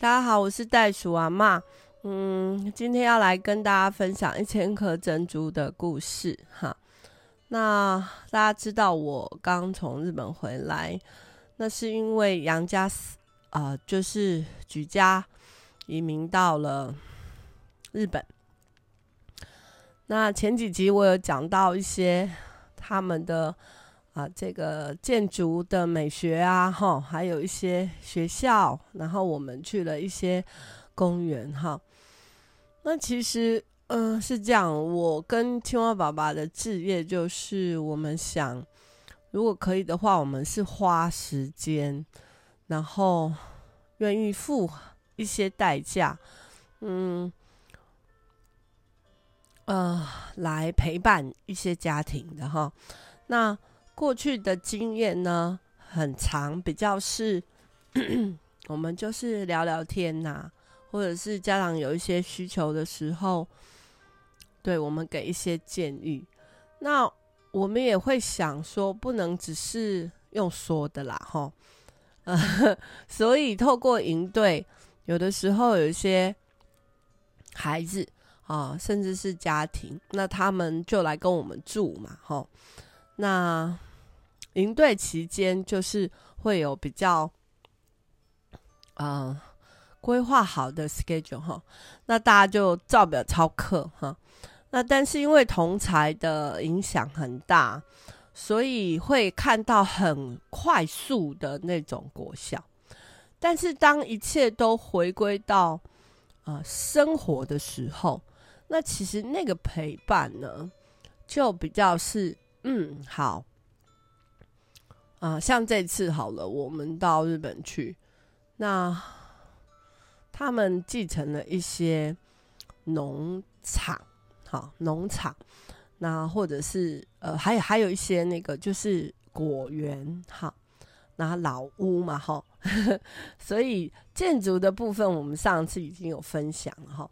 大家好，我是袋鼠阿嬷。嗯，今天要来跟大家分享一千颗珍珠的故事哈。那大家知道我刚从日本回来，那是因为杨家啊、呃，就是举家移民到了日本。那前几集我有讲到一些他们的。啊，这个建筑的美学啊，哈，还有一些学校，然后我们去了一些公园，哈。那其实，嗯、是这样。我跟青蛙爸爸的志业就是，我们想，如果可以的话，我们是花时间，然后愿意付一些代价，嗯，呃，来陪伴一些家庭的哈。那过去的经验呢，很长，比较是 我们就是聊聊天呐、或者是家长有一些需求的时候，对我们给一些建议。那我们也会想说，不能只是用说的啦，齁。呃，所以透过营队，有的时候有一些孩子啊，甚至是家庭，那他们就来跟我们住嘛，齁。那营队期间就是会有比较，呃，规划好的 schedule 哈，那大家就照表操课哈。那但是因为同才的影响很大，所以会看到很快速的那种果效。但是当一切都回归到呃生活的时候，那其实那个陪伴呢，就比较是嗯好。啊，像这次好了，我们到日本去，那他们继承了一些农场，好农场，那或者是呃，还有还有一些那个就是果园，哈，那老屋嘛，哈，所以建筑的部分我们上次已经有分享了哈，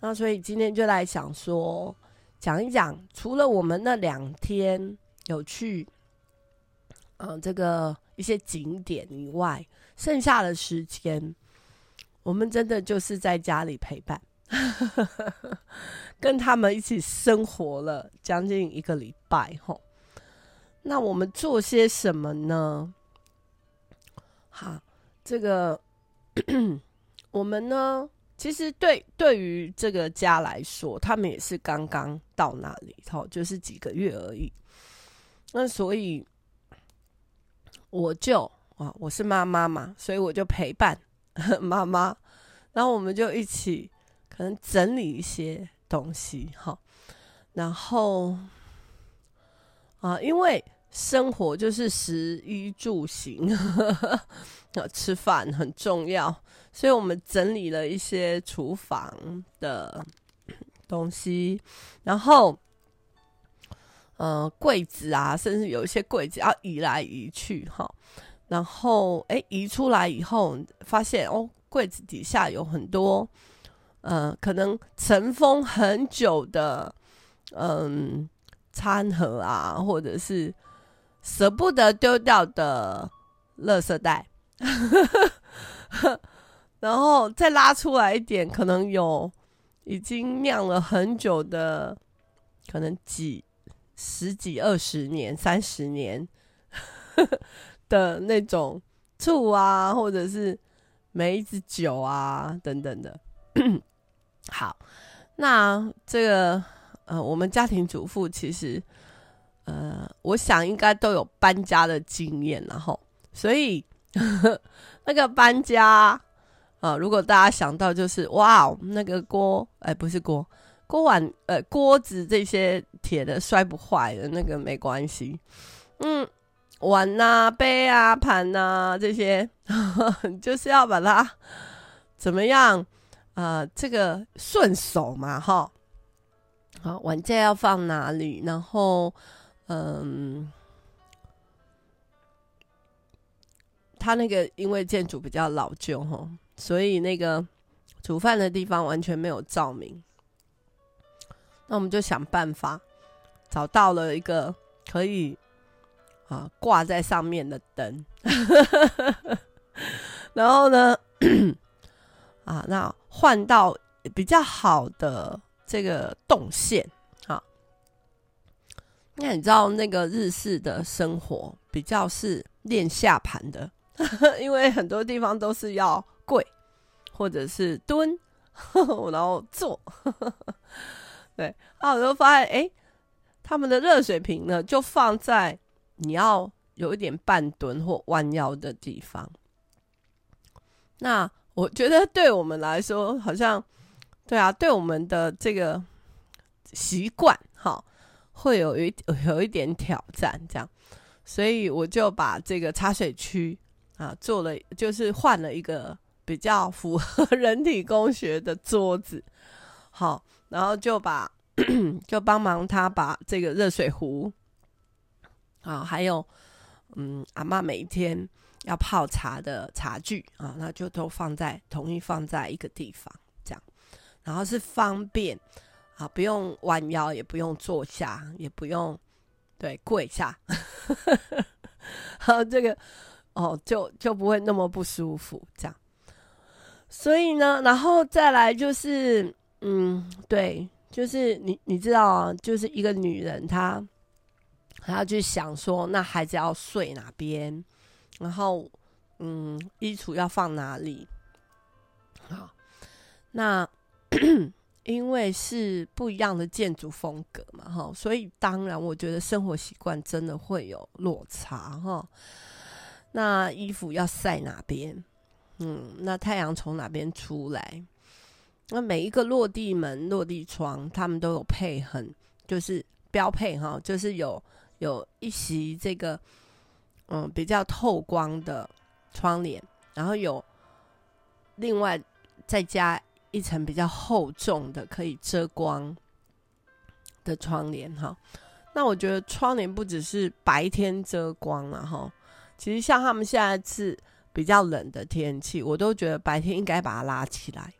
那所以今天就来想说讲一讲，除了我们那两天有去。嗯、这个一些景点以外，剩下的时间，我们真的就是在家里陪伴，跟他们一起生活了将近一个礼拜。吼，那我们做些什么呢？好，这个我们呢，其实对对于这个家来说，他们也是刚刚到那里，吼，就是几个月而已。那所以。我就啊，我是妈妈嘛，所以我就陪伴 妈妈，然后我们就一起可能整理一些东西哈，然后啊，因为生活就是食衣住行，吃饭很重要，所以我们整理了一些厨房的东西，然后。呃，柜子啊，甚至有一些柜子要移来移去哈，然后哎，移出来以后，发现哦，柜子底下有很多，呃，可能尘封很久的，嗯，餐盒啊，或者是舍不得丢掉的垃圾袋，然后再拉出来一点，可能有已经酿了很久的，可能几。十几二十年、三十年 的那种醋啊，或者是梅子酒啊等等的。好，那这个呃，我们家庭主妇其实呃，我想应该都有搬家的经验，然后所以 那个搬家啊，如果大家想到就是哇，那个锅，哎，不是锅。锅碗呃锅子这些铁的摔不坏的那个没关系，嗯，碗呐、啊、杯啊、盘呐、啊、这些呵呵，就是要把它怎么样啊、呃？这个顺手嘛，哈，好，碗架要放哪里？然后，嗯，他那个因为建筑比较老旧哈，所以那个煮饭的地方完全没有照明。那我们就想办法找到了一个可以啊挂在上面的灯，然后呢，啊，那换到比较好的这个动线，啊，那你知道那个日式的生活比较是练下盘的，因为很多地方都是要跪或者是蹲，然后坐，对，啊，我就发现，哎，他们的热水瓶呢，就放在你要有一点半蹲或弯腰的地方，那。我觉得对我们来说，好像对啊，对我们的这个习惯哈，会有一有一点挑战这样，所以我就把这个茶水区啊做了，就是换了一个比较符合 人体工学的桌子，好，然后就把 就帮忙他把这个热水壶啊，还有嗯，阿妈每一天。要泡茶的茶具啊，那就都放在统一放在一个地方，这样，然后是方便啊，不用弯腰，也不用坐下，也不用对跪下，好，这个哦，就就不会那么不舒服，这样。所以呢，然后再来就是，嗯，对，就是你你知道啊，就是一个女人她她要去想说，那孩子要睡哪边？然后，嗯，衣橱要放哪里？好，那 因为是不一样的建筑风格嘛，哈，所以当然我觉得生活习惯真的会有落差，哈。那衣服要晒哪边？嗯，那太阳从哪边出来？那每一个落地门、落地窗，他们都有配很，就是标配哈，就是有有一席这个。嗯，比较透光的窗帘，然后有另外再加一层比较厚重的可以遮光的窗帘哈。那我觉得窗帘不只是白天遮光了哈，其实像他们现在是比较冷的天气，我都觉得白天应该把它拉起来，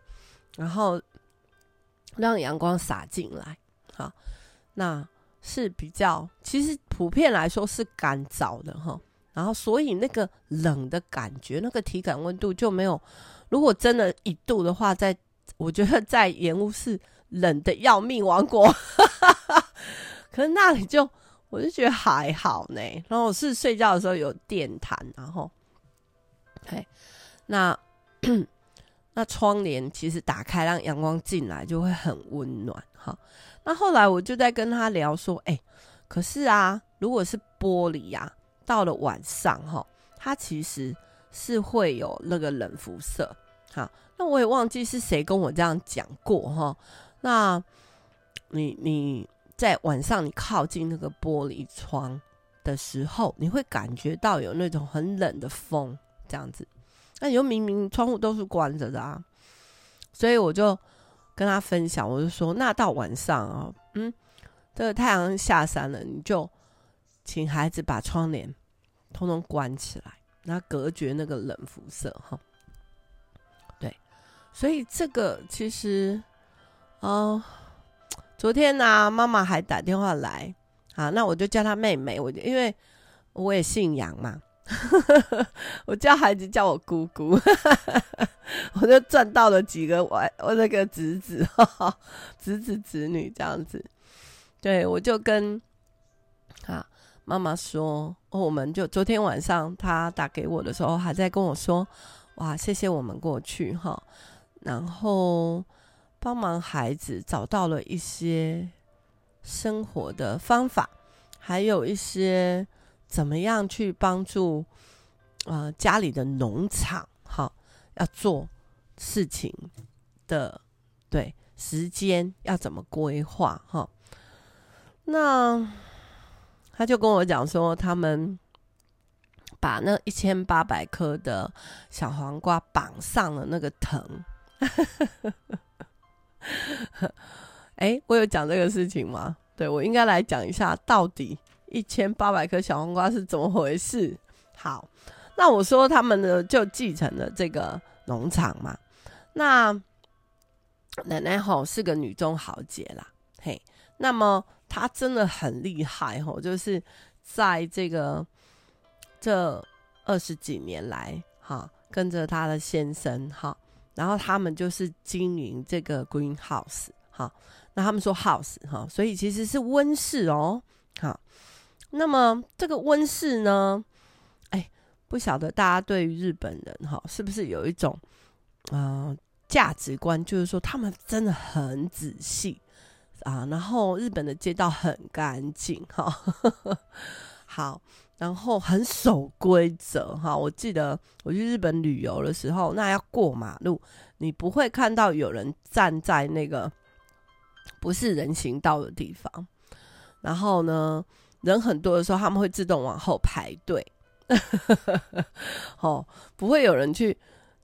然后让阳光洒进来。好，那是比较，其实普遍来说是干燥的哈。然后，所以那个冷的感觉，那个体感温度就没有。如果真的一度的话，在我觉得在盐屋是冷的要命王国，可是那里就我就觉得还好呢。然后我是睡觉的时候有电毯，然后，嘿，那那窗帘其实打开让阳光进来就会很温暖哈。那后来我就在跟他聊说，哎，可是啊，如果是玻璃呀。到了晚上哈，它其实是会有那个冷辐射。好，那我也忘记是谁跟我这样讲过哈。那你你在晚上你靠近那个玻璃窗的时候，你会感觉到有那种很冷的风这样子。那你又明明窗户都是关着的啊，所以我就跟他分享，我就说，那到晚上啊，嗯，这个太阳下山了，你就。请孩子把窗帘通通关起来，然后隔绝那个冷辐射哈。对，所以这个其实，哦，昨天呢、妈妈还打电话来，啊，那我就叫她妹妹，我就因为我也姓杨嘛，我叫孩子叫我姑姑，我就赚到了几个我我那个侄子，侄子侄女这样子，对我就跟啊。妈妈说：“哦，我们就昨天晚上他打给我的时候，还在跟我说，哇，谢谢我们过去哈，然后帮忙孩子找到了一些生活的方法，还有一些怎么样去帮助呃家里的农场哈，要做事情的对时间要怎么规划哈，那。”他就跟我讲说，他们把那一千八百颗的小黄瓜绑上了那个藤。哎，我有讲这个事情吗？对，我应该来讲一下，到底一千八百颗小黄瓜是怎么回事？好，那我说他们呢就继承了这个农场嘛。那奶奶吼是个女中豪杰啦，嘿，那么。她真的很厉害吼，就是在这个这二十几年来，哈，跟着她的先生哈，然后他们就是经营这个 greenhouse，哈，那他们说 house 哈，所以其实是温室哦，好，那么这个温室呢，哎，不晓得大家对于日本人哈，是不是有一种呃价值观，就是说他们真的很仔细啊，然后日本的街道很干净哈，好。然后很守规则哈，我记得我去日本旅游的时候，那要过马路，你不会看到有人站在那个不是人行道的地方。然后呢，人很多的时候，他们会自动往后排队，哦，不会有人去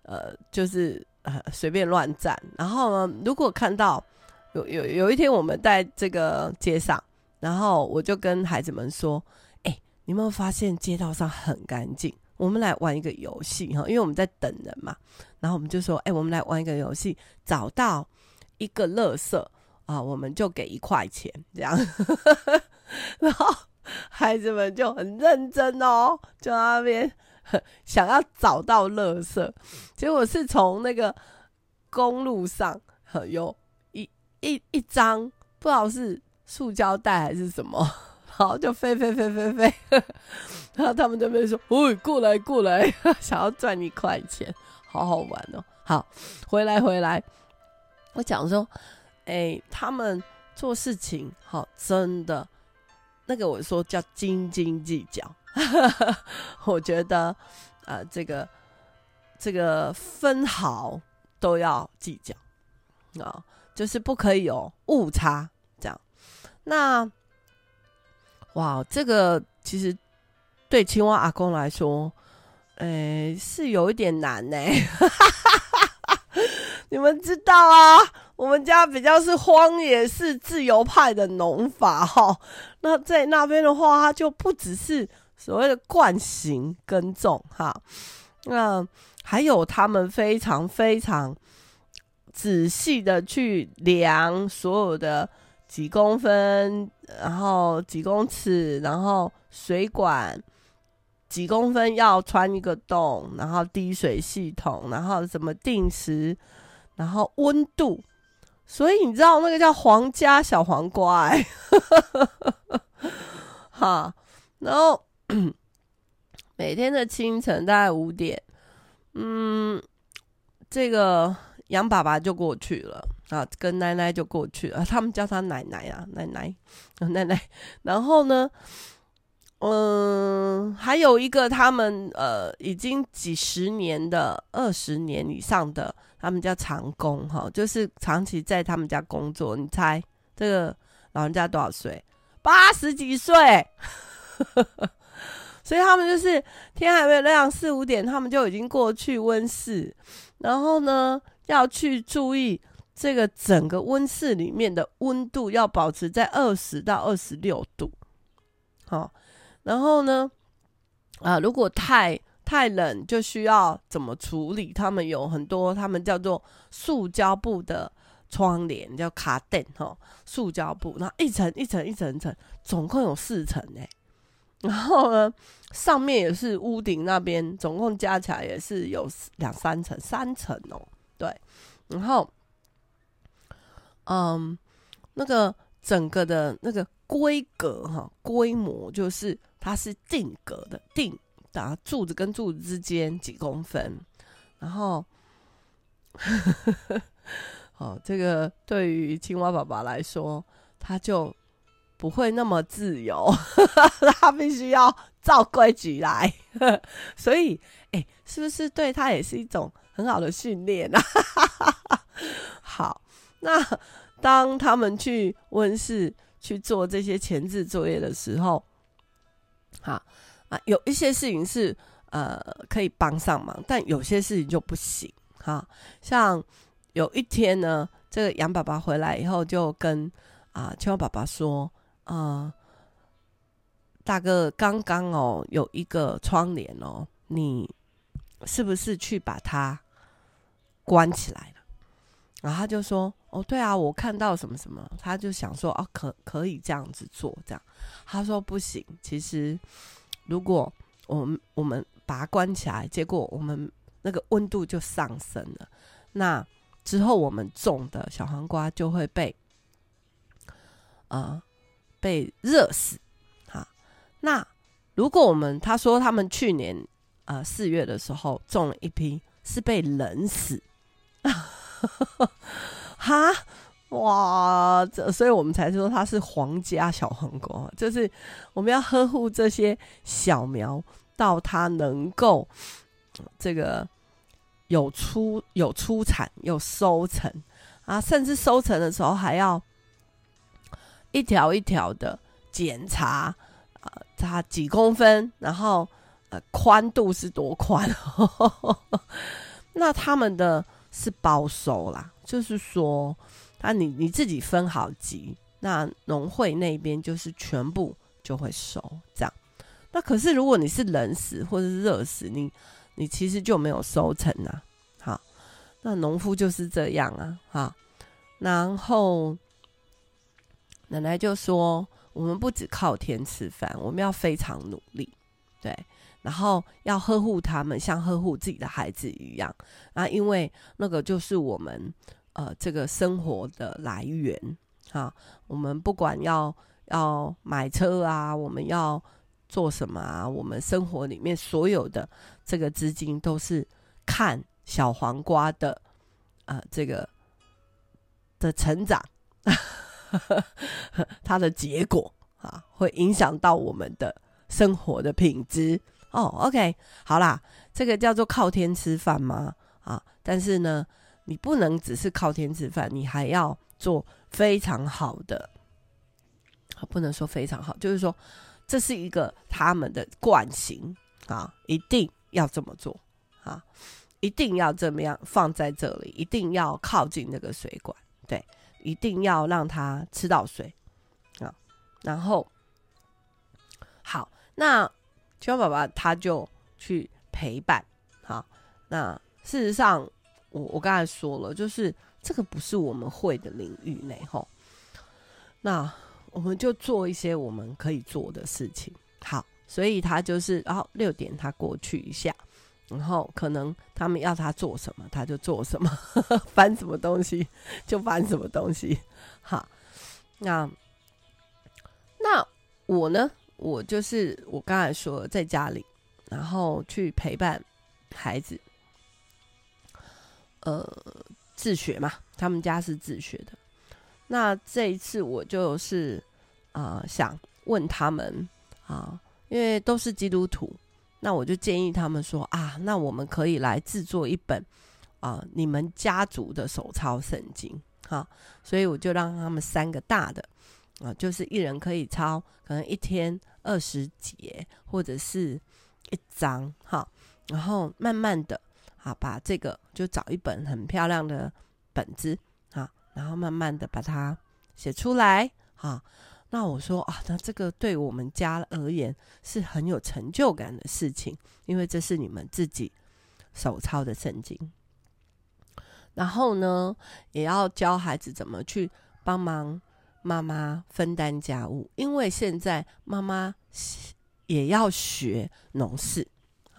呃，就是呃随便乱站。然后呢，如果看到有有有一天我们在这个街上，然后我就跟孩子们说。你有没有发现街道上很干净？我们来玩一个游戏哈，因为我们在等人嘛。然后我们就说：“哎，我们来玩一个游戏，找到一个垃圾啊，我们就给一块钱。”这样，然后 孩子们就很认真哦，就那边想要找到垃圾。结果是从那个公路上有一一一张，不知道是塑胶袋还是什么。好，就飞飞飞飞飞，然后他们就会说：“喂，过来过来，想要赚一块钱，好好玩哦。”好，回来回来，我讲说，哎、他们做事情好，真的，那个我说叫斤斤计较。我觉得啊、呃，这个这个分毫都要计较啊、就是不可以有误差这样。那。哇，这个其实对青蛙阿公来说，诶，是有一点难呢。你们知道啊，我们家比较是荒野式自由派的农法哈。那在那边的话，它就不只是所谓的惯行耕种哈，那还有他们非常非常仔细的去量所有的。几公分，然后几公尺，然后水管几公分要穿一个洞，然后滴水系统，然后怎么定时，然后温度，所以你知道那个叫皇家小黄瓜哎，哈，然后每天的清晨大概五点，嗯，这个。杨爸爸就过去了啊，跟奶奶就过去了。他们叫他奶奶啊，奶奶，奶奶。然后呢，嗯，还有一个他们呃，已经几十年的、二十年以上的，他们叫长工哈，就是长期在他们家工作。你猜这个老人家多少岁？八十几岁。所以他们就是天还没有亮，四五点他们就已经过去温室，然后呢，要去注意这个整个温室里面的温度要保持在二十到二十六度，好，然后呢，啊，如果太太冷，就需要怎么处理？他们有很多，他们叫做塑胶布的窗帘，叫卡垫哈，塑胶布，然后一层一层一层层，总共有四层呢。然后呢，上面也是屋顶那边，总共加起来也是有两三层，三层哦。对，然后，嗯，那个整个的那个规格哈，规模就是它是定格的，定打柱子跟柱子之间几公分，然后，哦，这个对于青蛙爸爸来说，他就不会那么自由，他必须要照规矩来，所以，哎，是不是对他也是一种？很好的训练啊！好，那当他们去温室去做这些前置作业的时候，好啊，有一些事情是呃可以帮上忙，但有些事情就不行。哈，像有一天呢，这个杨爸爸回来以后，就跟啊青蛙爸爸说：“啊、大哥，刚刚哦有一个窗帘哦，你是不是去把它？”关起来了，然后他就说：“哦，对啊，我看到什么什么。”他就想说：“哦，可可以这样子做，这样。”他说：“不行，其实如果我们我们把它关起来，结果我们那个温度就上升了，那之后我们种的小黄瓜就会被啊、被热死。好，那如果我们他说他们去年呃四月的时候种了一批是被冷死，哈。哇，这所以我们才说它是皇家小黄瓜，就是我们要呵护这些小苗，到它能够这个有出有出产有收成啊，甚至收成的时候还要一条一条的检查啊，它几公分，然后呃宽度是多宽，那他们的是包收啦，就是说。那你你自己分好级，那农会那边就是全部就会收这样。那可是如果你是冷死或者是热死，你你其实就没有收成啊。好，那农夫就是这样啊。好，然后奶奶就说：我们不只靠天吃饭，我们要非常努力，对，然后要呵护他们，像呵护自己的孩子一样啊，因为那个就是我们。呃，这个生活的来源，啊，我们不管要要买车啊，我们要做什么啊，我们生活里面所有的这个资金都是看小黄瓜的，呃，这个的成长，它的结果啊，会影响到我们的生活的品质。哦，OK，好啦，这个叫做靠天吃饭吗？啊，但是呢。你不能只是靠天吃饭，你还要做非常好的，不能说非常好，就是说这是一个他们的惯行啊，一定要这么做啊，一定要这么样放在这里，一定要靠近那个水管，对，一定要让他吃到水啊，然后好，那青蛙爸爸他就去陪伴，好，那事实上。我我刚才说了，就是这个不是我们会的领域内吼，那我们就做一些我们可以做的事情。好，所以他就是，然后六点他过去一下，然后可能他们要他做什么，他就做什么，翻什么东西就翻什么东西。好，那那我呢，我就是我刚才说在家里，然后去陪伴孩子。呃，自学嘛，他们家是自学的。那这一次我就是啊、想问他们啊，因为都是基督徒，那我就建议他们说啊，那我们可以来制作一本啊，你们家族的手抄圣经。好，所以我就让他们三个大的啊，就是一人可以抄，可能一天二十节或者是一章，好，然后慢慢的。好，把这个就找一本很漂亮的本子，好，然后慢慢的把它写出来，好。那我说啊，那这个对我们家而言是很有成就感的事情，因为这是你们自己手抄的圣经。然后呢，也要教孩子怎么去帮忙妈妈分担家务，因为现在妈妈也要学农事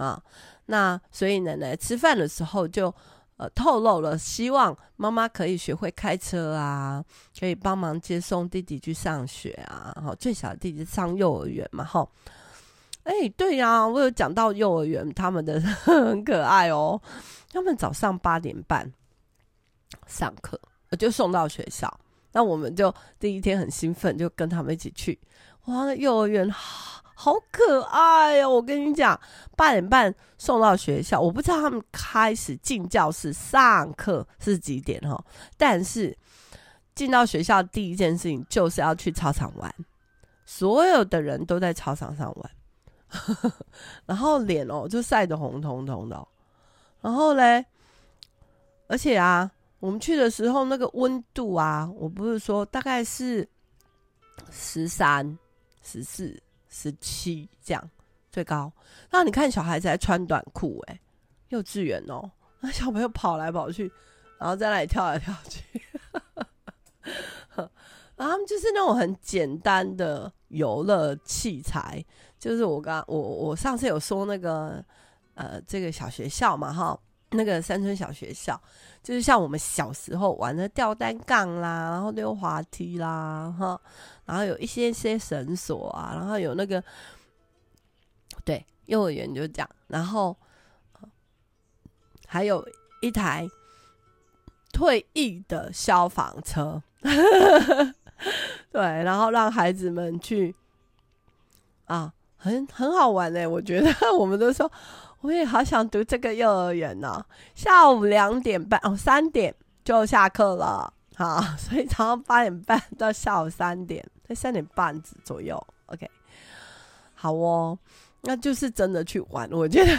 啊。那所以奶奶吃饭的时候就呃透露了，希望妈妈可以学会开车啊，可以帮忙接送弟弟去上学啊。好，最小的弟弟上幼儿园嘛，哈。哎，对呀、我有讲到幼儿园，他们的 很可爱哦。他们早上八点半上课，我就送到学校。那我们就第一天很兴奋，就跟他们一起去。哇，那幼儿园好可爱呀、我跟你讲，八点半送到学校，我不知道他们开始进教室上课是几点哈。但是进到学校第一件事情就是要去操场玩，所有的人都在操场上玩，然后脸哦就晒得红彤彤的。然后嘞，而且啊，我们去的时候那个温度啊，我不是说大概是十三、十四。十七这样最高，那你看小孩子还穿短裤哎，幼稚园哦，那 小朋友跑来跑去，然后在那里跳来跳去，然 后他们就是那种很简单的游乐器材，就是我刚我我上次有说那个呃这个小学校嘛哈，那个山村小学校，就是像我们小时候玩的吊单杠啦，然后溜滑梯啦，哈，然后有一些些绳索啊，然后有那个，对，幼儿园就这样，然后还有一台退役的消防车，对，然后让孩子们去啊，很很好玩嘞，我觉得 我们都说。我也好想读这个幼儿园呢。下午两点半哦，三点就下课了，好，所以早上八点半到下午三点，在三点半左右，OK，好哦，那就是真的去玩。我觉得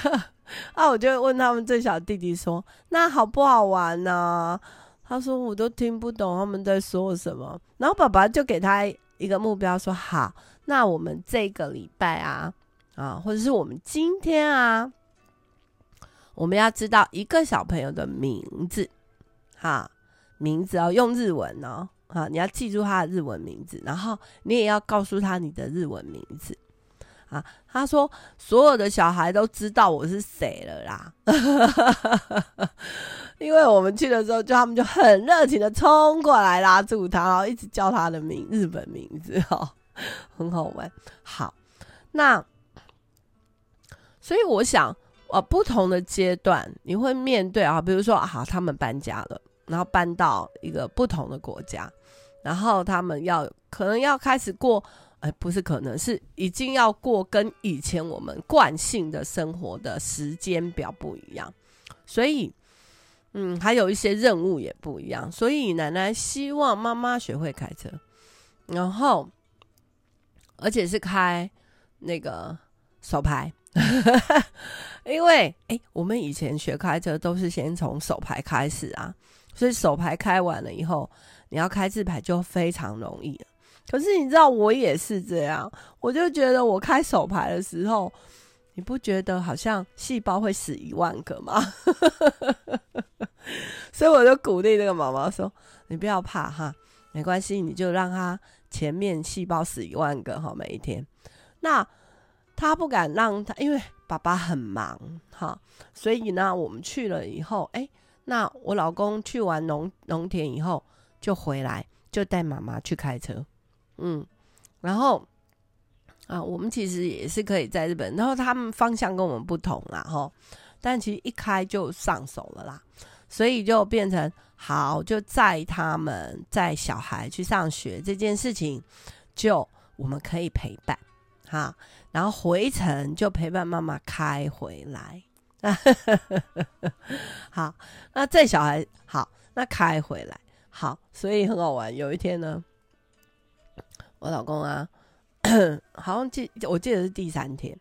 啊，我就问他们最小弟弟说：“那好不好玩呢？”他说：“我都听不懂他们在说什么。”然后爸爸就给他一个目标，说：“好，那我们这个礼拜啊，啊，或者是我们今天啊。”我们要知道一个小朋友的名字，哈，名字要用日文哦，啊，你要记住他的日文名字，然后你也要告诉他你的日文名字，啊，他说所有的小孩都知道我是谁了啦，因为我们去的时候，就他们就很热情的冲过来拉住他，然后一直叫他的名日本名字，哈，很好玩。好，那所以我想。呃，不同的阶段你会面对啊，比如说啊，他们搬家了，然后搬到一个不同的国家，然后他们要可能要开始过，哎，不是可能是已经要过跟以前我们惯性的生活的时间表不一样，所以，嗯，还有一些任务也不一样，所以奶奶希望妈妈学会开车，然后，而且是开那个手牌。因为哎，我们以前学开车都是先从手牌开始啊，所以手牌开完了以后，你要开自排就非常容易了。可是你知道，我也是这样，我就觉得我开手牌的时候，你不觉得好像细胞会死一万个吗？所以我就鼓励那个妈妈说：“你不要怕哈，没关系，你就让他前面细胞死一万个哈，每一天。”那他不敢让他，因为。爸爸很忙，哈，所以呢，我们去了以后，哎，那我老公去完农农田以后就回来，就带妈妈去开车，嗯，然后啊，我们其实也是可以在日本，然后他们方向跟我们不同啦，哈，但其实一开就上手了啦，所以就变成好，就载他们载小孩去上学这件事情，就我们可以陪伴。哈，然后回程就陪伴妈妈开回来，好，那这小孩好，那开回来好，所以很好玩。有一天呢，我老公啊，好像记我记得是第三天，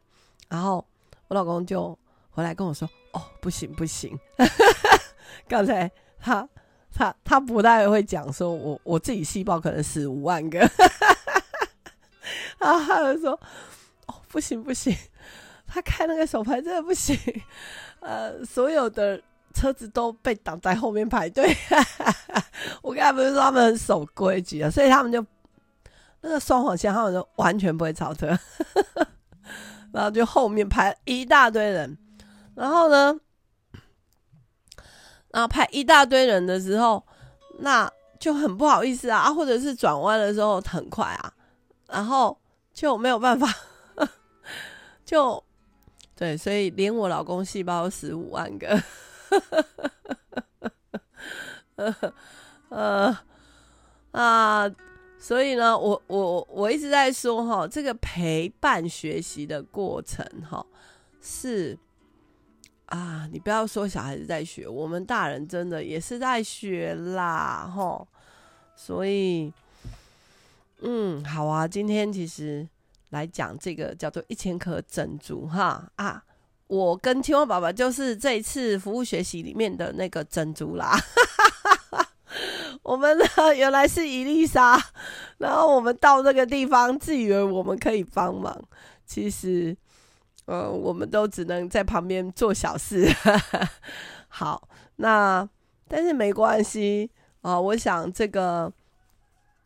然后我老公就回来跟我说：“哦，不行不行，刚才他他他不太会讲，说我我自己细胞可能死五万个。”然后他就说：“哦，不行不行，他开那个手牌真的不行，呃，所有的车子都被挡在后面排队。我刚才不是说他们很守规矩啊，所以他们就那个双黄线，他们就完全不会超车，然后就后面排一大堆人，然后呢，然后排一大堆人的时候，那就很不好意思啊，啊或者是转弯的时候很快啊，然后。”就没有办法，就对，所以连我老公细胞十五万个，呃啊，所以呢，我我我一直在说哈，这个陪伴学习的过程哈，是啊，你不要说小孩子在学，我们大人真的也是在学啦哈，所以。嗯，好啊，今天其实来讲这个叫做一千颗珍珠哈啊，我跟青蛙爸爸就是这一次服务学习里面的那个珍珠啦。我们呢原来是伊丽莎，然后我们到那个地方自以为我们可以帮忙，其实，呃，我们都只能在旁边做小事。好，那但是没关系啊、呃，我想这个，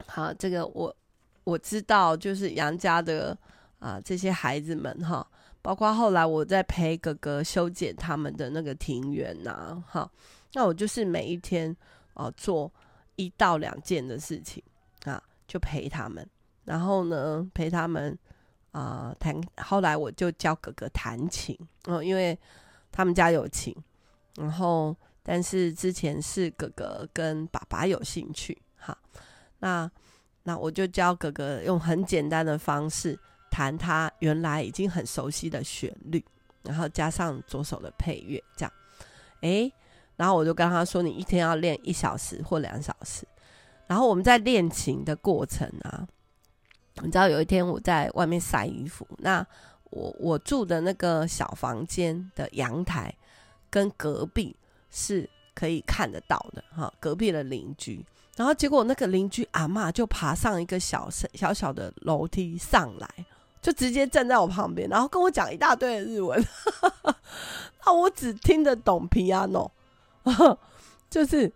好，这个我。我知道，就是杨家的啊，这些孩子们哈，包括后来我在陪哥哥修剪他们的那个庭园呐、啊，哈，那我就是每一天哦、做一到两件的事情啊，就陪他们，然后呢陪他们啊弹，后来我就教哥哥弹琴，嗯、呃，因为他们家有琴，然后但是之前是哥哥跟爸爸有兴趣，哈，那。那我就教哥哥用很简单的方式弹他原来已经很熟悉的旋律，然后加上左手的配乐，这样，诶，然后我就跟他说：“你一天要练一小时或两小时。”然后我们在练琴的过程啊，你知道有一天我在外面晒衣服，那我我住的那个小房间的阳台跟隔壁是可以看得到的，哈，隔壁的邻居。然后结果那个邻居阿嬷就爬上一个小小小的楼梯上来，就直接站在我旁边，然后跟我讲一大堆的日文。那我只听得懂 piano，就是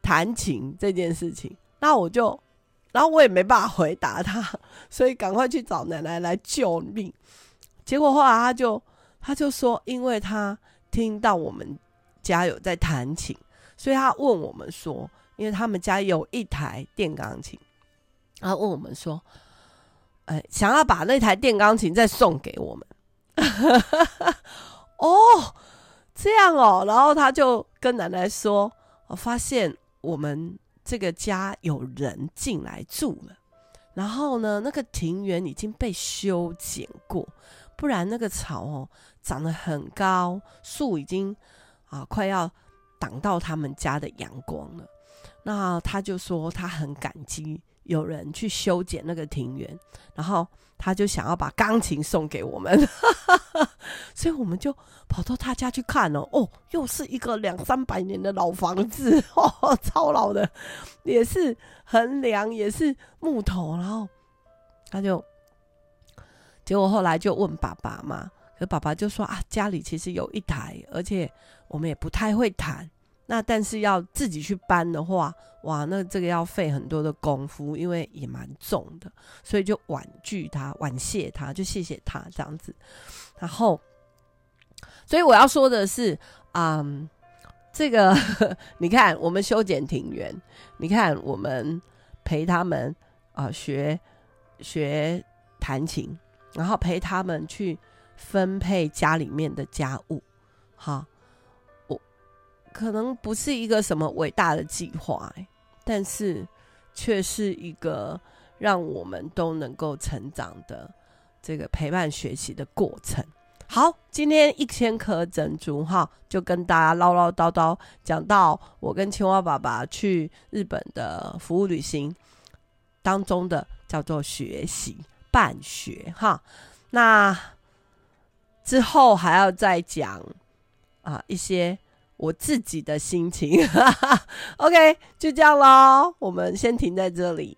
弹琴这件事情。那我就，然后我也没办法回答他，所以赶快去找奶奶来救命。结果后来他就他就说，因为他听到我们家有在弹琴，所以他问我们说。因为他们家有一台电钢琴，然后问我们说：“哎，想要把那台电钢琴再送给我们。”哦，这样哦，然后他就跟奶奶说：“我发现我们这个家有人进来住了，然后呢，那个庭园已经被修剪过，不然那个草哦长得很高，树已经啊快要挡到他们家的阳光了。”那他就说他很感激有人去修剪那个庭园，然后他就想要把钢琴送给我们，所以我们就跑到他家去看哦。哦，又是一个两三百年的老房子，哦，超老的，也是横梁，也是木头。然后他就，结果后来就问爸爸嘛，可爸爸就说啊，家里其实有一台，而且我们也不太会弹。那但是要自己去搬的话，哇，那这个要费很多的功夫，因为也蛮重的，所以就婉拒他，婉谢他，就谢谢他这样子。然后，所以我要说的是，嗯，这个 你看，我们修剪庭园，你看我们陪他们啊、学学弹琴，然后陪他们去分配家里面的家务，好。可能不是一个什么伟大的计划，但是却是一个让我们都能够成长的这个陪伴学习的过程。好，今天一千颗珍珠哈，就跟大家唠唠叨叨讲到我跟青蛙爸爸去日本的服务旅行当中的叫做学习办学哈。那之后还要再讲啊一些。我自己的心情，OK，就这样喽，我们先停在这里。